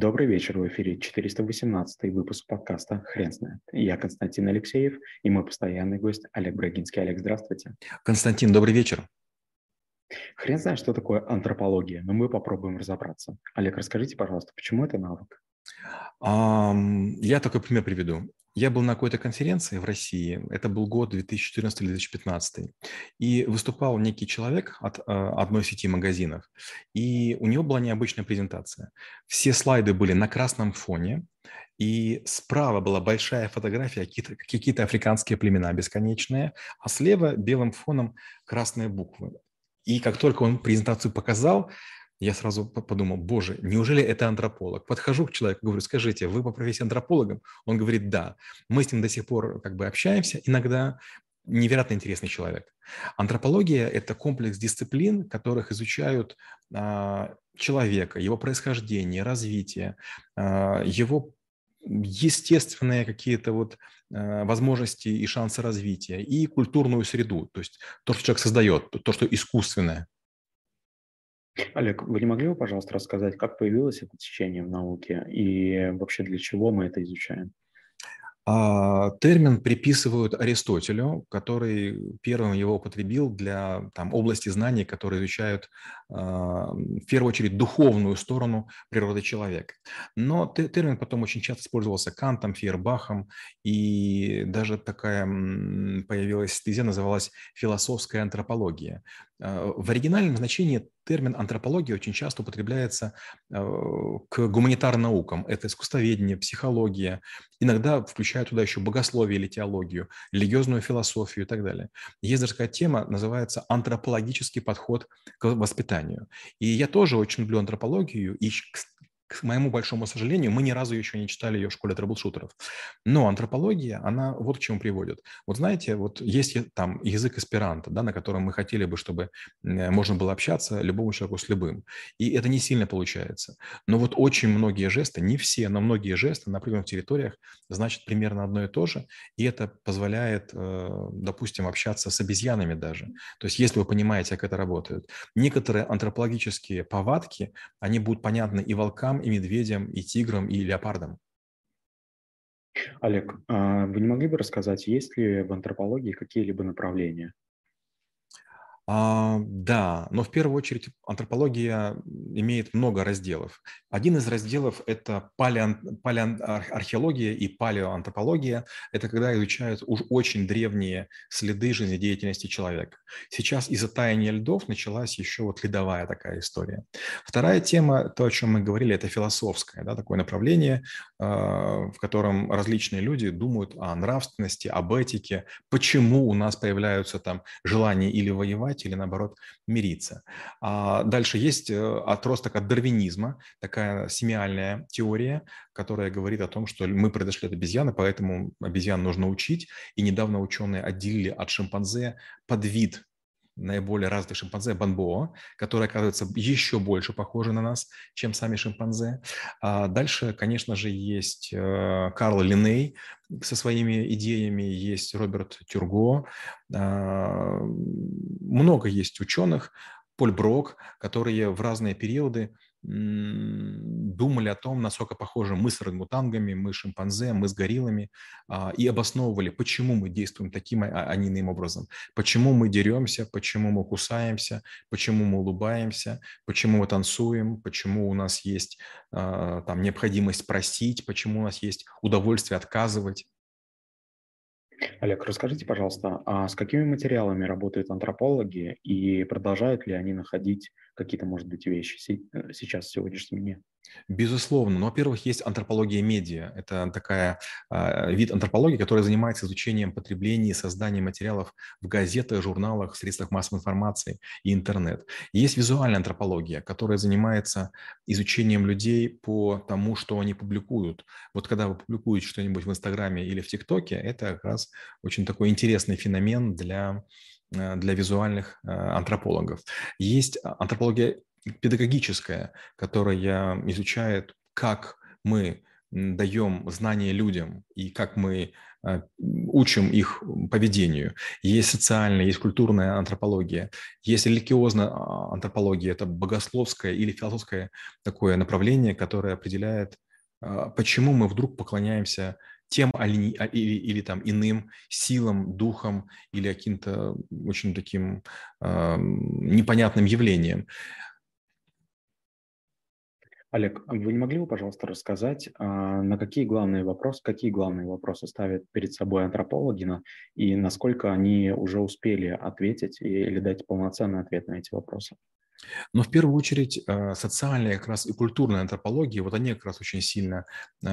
Добрый вечер, в эфире 418 выпуск подкаста «Хрен знает». Я Константин Алексеев и мой постоянный гость Олег Брагинский. Олег, здравствуйте. Константин, добрый вечер. Хрен знает, что такое антропология, но мы попробуем разобраться. Олег, расскажите, пожалуйста, почему это навык? Я такой пример приведу. Я был на какой-то конференции в России, это был год 2014 или 2015, и выступал некий человек от э, одной сети магазинов, и у него была необычная презентация. Все слайды были на красном фоне, и справа была большая фотография, какие-то африканские племена бесконечные, а слева белым фоном красные буквы. И как только он презентацию показал, я сразу подумал, боже, неужели это антрополог? Подхожу к человеку, говорю, скажите, вы по профессии антропологом? Он говорит, да. Мы с ним до сих пор как бы общаемся, иногда невероятно интересный человек. Антропология – это комплекс дисциплин, которых изучают а, человека, его происхождение, развитие, а, его естественные какие-то вот а, возможности и шансы развития и культурную среду, то есть то, что человек создает, то, что искусственное. Олег, вы не могли бы, пожалуйста, рассказать, как появилось это течение в науке и вообще для чего мы это изучаем? А, термин приписывают Аристотелю, который первым его употребил для там, области знаний, которые изучают а, в первую очередь духовную сторону природы человека. Но термин потом очень часто использовался Кантом, Фейербахом, и даже такая появилась стезя, называлась философская антропология. А, в оригинальном значении термин антропология очень часто употребляется к гуманитарным наукам. Это искусствоведение, психология. Иногда включают туда еще богословие или теологию, религиозную философию и так далее. Есть даже такая тема, называется антропологический подход к воспитанию. И я тоже очень люблю антропологию, и, к моему большому сожалению, мы ни разу еще не читали ее в школе трэблшутеров. Но антропология, она вот к чему приводит. Вот знаете, вот есть там язык эсперанто, да, на котором мы хотели бы, чтобы можно было общаться любому человеку с любым. И это не сильно получается. Но вот очень многие жесты, не все, но многие жесты на определенных территориях значат примерно одно и то же. И это позволяет, э, допустим, общаться с обезьянами даже. То есть если вы понимаете, как это работает. Некоторые антропологические повадки, они будут понятны и волкам, и медведям, и тиграм, и леопардам. Олег, а вы не могли бы рассказать, есть ли в антропологии какие-либо направления? А, да, но в первую очередь антропология имеет много разделов. Один из разделов – это палеоархеология и палеоантропология. Это когда изучают уж очень древние следы жизнедеятельности человека. Сейчас из-за таяния льдов началась еще вот ледовая такая история. Вторая тема, то, о чем мы говорили, это философское, да, такое направление, а, в котором различные люди думают о нравственности, об этике, почему у нас появляются там желания или воевать, воевать или, наоборот, мириться. А дальше есть э, отросток от дарвинизма, такая семиальная теория, которая говорит о том, что мы произошли от обезьяны, поэтому обезьян нужно учить. И недавно ученые отделили от шимпанзе подвид наиболее развитых шимпанзе бонбоа, которые, оказывается, еще больше похожи на нас, чем сами шимпанзе. А дальше, конечно же, есть э, Карл Линей со своими идеями, есть Роберт Тюрго, а, много есть ученых, Поль Брок, которые в разные периоды думали о том, насколько похожи мы с орангутангами, мы с шимпанзе, мы с гориллами, а, и обосновывали, почему мы действуем таким, а, а не иным образом, почему мы деремся, почему мы кусаемся, почему мы улыбаемся, почему мы танцуем, почему у нас есть а, там необходимость просить, почему у нас есть удовольствие отказывать. Олег, расскажите, пожалуйста, а с какими материалами работают антропологи и продолжают ли они находить какие-то, может быть, вещи э, сейчас в сегодняшнем дне? Безусловно. Но, во-первых, есть антропология медиа. Это такая э, вид антропологии, который занимается изучением потребления и созданием материалов в газетах, журналах, средствах массовой информации и интернет. есть визуальная антропология, которая занимается изучением людей по тому, что они публикуют. Вот когда вы публикуете что-нибудь в Инстаграме или в ТикТоке, это как раз очень такой интересный феномен для э, для визуальных э, антропологов. Есть антропология педагогическая, которая изучает, как мы даем знания людям и как мы учим их поведению. Есть социальная, есть культурная антропология, есть религиозная а, антропология, это богословское или философское такое направление, которое определяет, почему мы вдруг поклоняемся тем или, а, или, или там иным силам, духам или каким-то очень таким э, непонятным явлениям. Олег, вы не могли бы, пожалуйста, рассказать, а, на какие главные вопросы, какие главные вопросы ставят перед собой антропологи и насколько они уже успели ответить или дать полноценный ответ на эти вопросы? Но в первую очередь э, социальная как раз и культурная антропология, вот они как раз очень сильно э,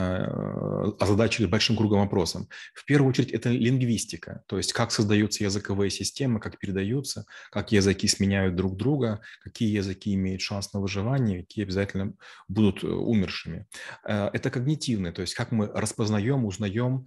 озадачили большим кругом вопросом. В первую очередь это лингвистика, то есть как создаются языковые системы, как передаются, как языки сменяют друг друга, какие языки имеют шанс на выживание, какие обязательно будут э, умершими. Это когнитивное, то есть как мы распознаем, узнаем,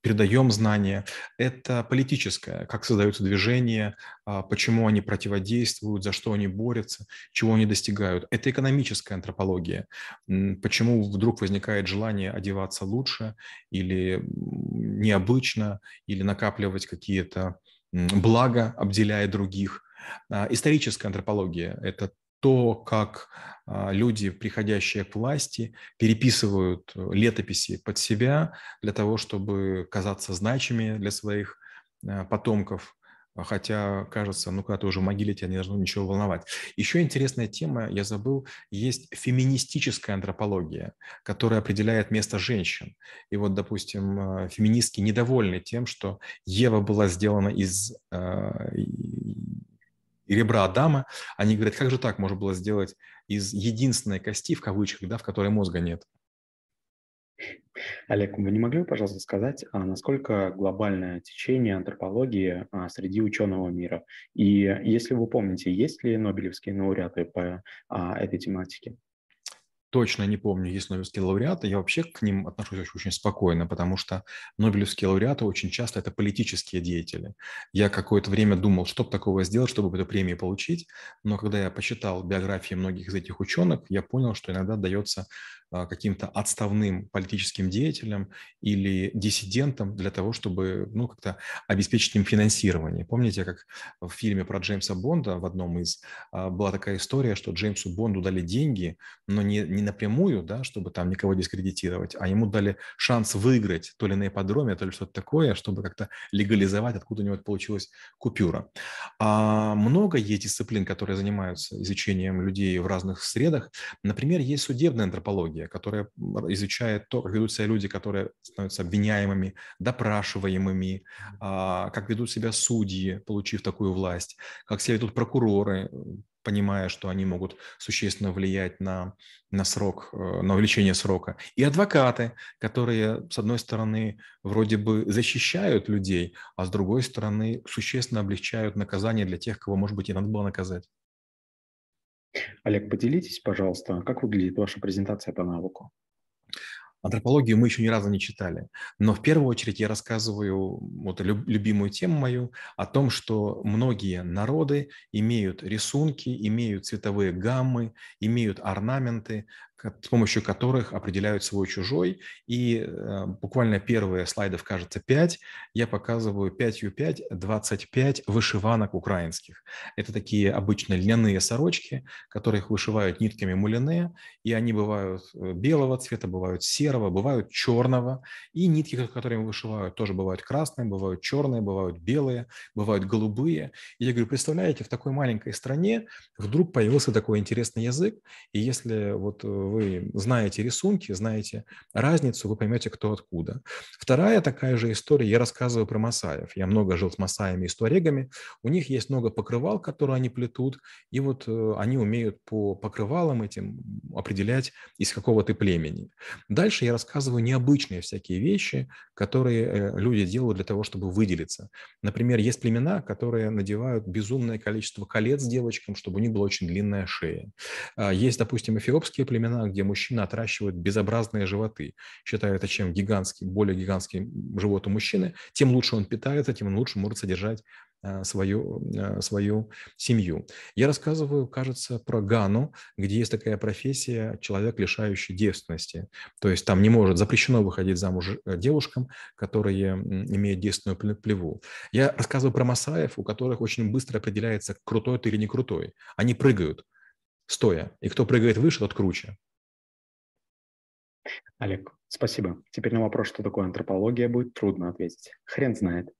передаем знания. Это политическое, как создаются движения, почему они противодействуют, за что они борются, чего они достигают. Это экономическая антропология. Почему вдруг возникает желание одеваться лучше или необычно, или накапливать какие-то блага, обделяя других. А, историческая антропология – это то, как а, люди, приходящие к власти, переписывают летописи под себя для того, чтобы казаться значимыми для своих потомков, а хотя, кажется, ну, когда ты уже в могиле, тебя не должно ничего волновать. Еще интересная тема, я забыл, есть феминистическая антропология, которая определяет место женщин. И вот, допустим, э, феминистки недовольны тем, что Ева была сделана из э, ребра Адама. Они говорят, как же так можно было сделать из единственной кости, в кавычках, да, в которой мозга нет? Олег, вы не могли бы, пожалуйста, сказать, а насколько глобальное течение антропологии а, среди ученого мира? И если вы помните, есть ли Нобелевские лауреаты по а, этой тематике? Точно не помню, есть Нобелевские лауреаты. Я вообще к ним отношусь очень, очень спокойно, потому что Нобелевские лауреаты очень часто это политические деятели. Я какое-то время думал, что такого сделать, чтобы эту премию получить, но когда я почитал биографии многих из этих ученых, я понял, что иногда дается а, каким-то отставным политическим деятелям или диссидентам для того, чтобы ну, как-то обеспечить им финансирование. Помните, как в фильме про Джеймса Бонда в одном из а, была такая история, что Джеймсу Бонду дали деньги, но не, не напрямую, да, чтобы там никого дискредитировать, а ему дали шанс выиграть то ли на ипподроме, то ли что-то такое, чтобы как-то легализовать, откуда у него получилась купюра. А много есть дисциплин, которые занимаются изучением людей в разных средах. Например, есть судебная антропология которая изучает то, как ведут себя люди, которые становятся обвиняемыми, допрашиваемыми, а, как ведут себя судьи, получив такую власть, как себя ведут прокуроры, понимая, что они могут существенно влиять на, на срок, э, на увеличение срока. И адвокаты, которые, с одной стороны, вроде бы защищают людей, а с другой стороны, существенно облегчают наказание для тех, кого, может быть, и надо было наказать. Олег, поделитесь, пожалуйста, как выглядит ваша презентация по навыку? Антропологию мы еще ни разу не читали, но в первую очередь я рассказываю вот любимую тему мою о том, что многие народы имеют рисунки, имеют цветовые гаммы, имеют орнаменты, с помощью которых определяют свой чужой. И э, буквально первые слайдов, кажется, 5, я показываю 5 5 25 вышиванок украинских. Это такие обычно льняные сорочки, которых вышивают нитками мулине, и они бывают э, белого цвета, бывают серого, бывают черного. И нитки, которыми вышивают, тоже бывают красные, бывают черные, бывают белые, бывают голубые. И я говорю, представляете, в такой маленькой стране вдруг появился такой интересный язык, и если вот э, вы знаете рисунки, знаете разницу, вы поймете, кто откуда. Вторая такая же история, я рассказываю про масаев. Я много жил с масаями и с туарегами. У них есть много покрывал, которые они плетут, и вот э, они умеют по покрывалам этим определять, из какого ты племени. Дальше я рассказываю необычные всякие вещи, которые э, люди делают для того, чтобы выделиться. Например, есть племена, которые надевают безумное количество колец девочкам, чтобы у них была очень длинная шея. А, есть, допустим, эфиопские племена, где мужчины отращивают безобразные животы. Считаю это чем гигантский, более гигантский живот у мужчины, тем лучше он питается, тем лучше может содержать э, свою, э, свою семью. Я рассказываю, кажется, про Гану, где есть такая профессия человек, лишающий девственности. То есть там не может, запрещено выходить замуж девушкам, которые имеют девственную плеву. Я рассказываю про масаев, у которых очень быстро определяется, крутой ты или не крутой. Они прыгают стоя, и кто прыгает выше, тот круче. Олег, спасибо. Теперь на вопрос, что такое антропология, будет трудно ответить. Хрен знает.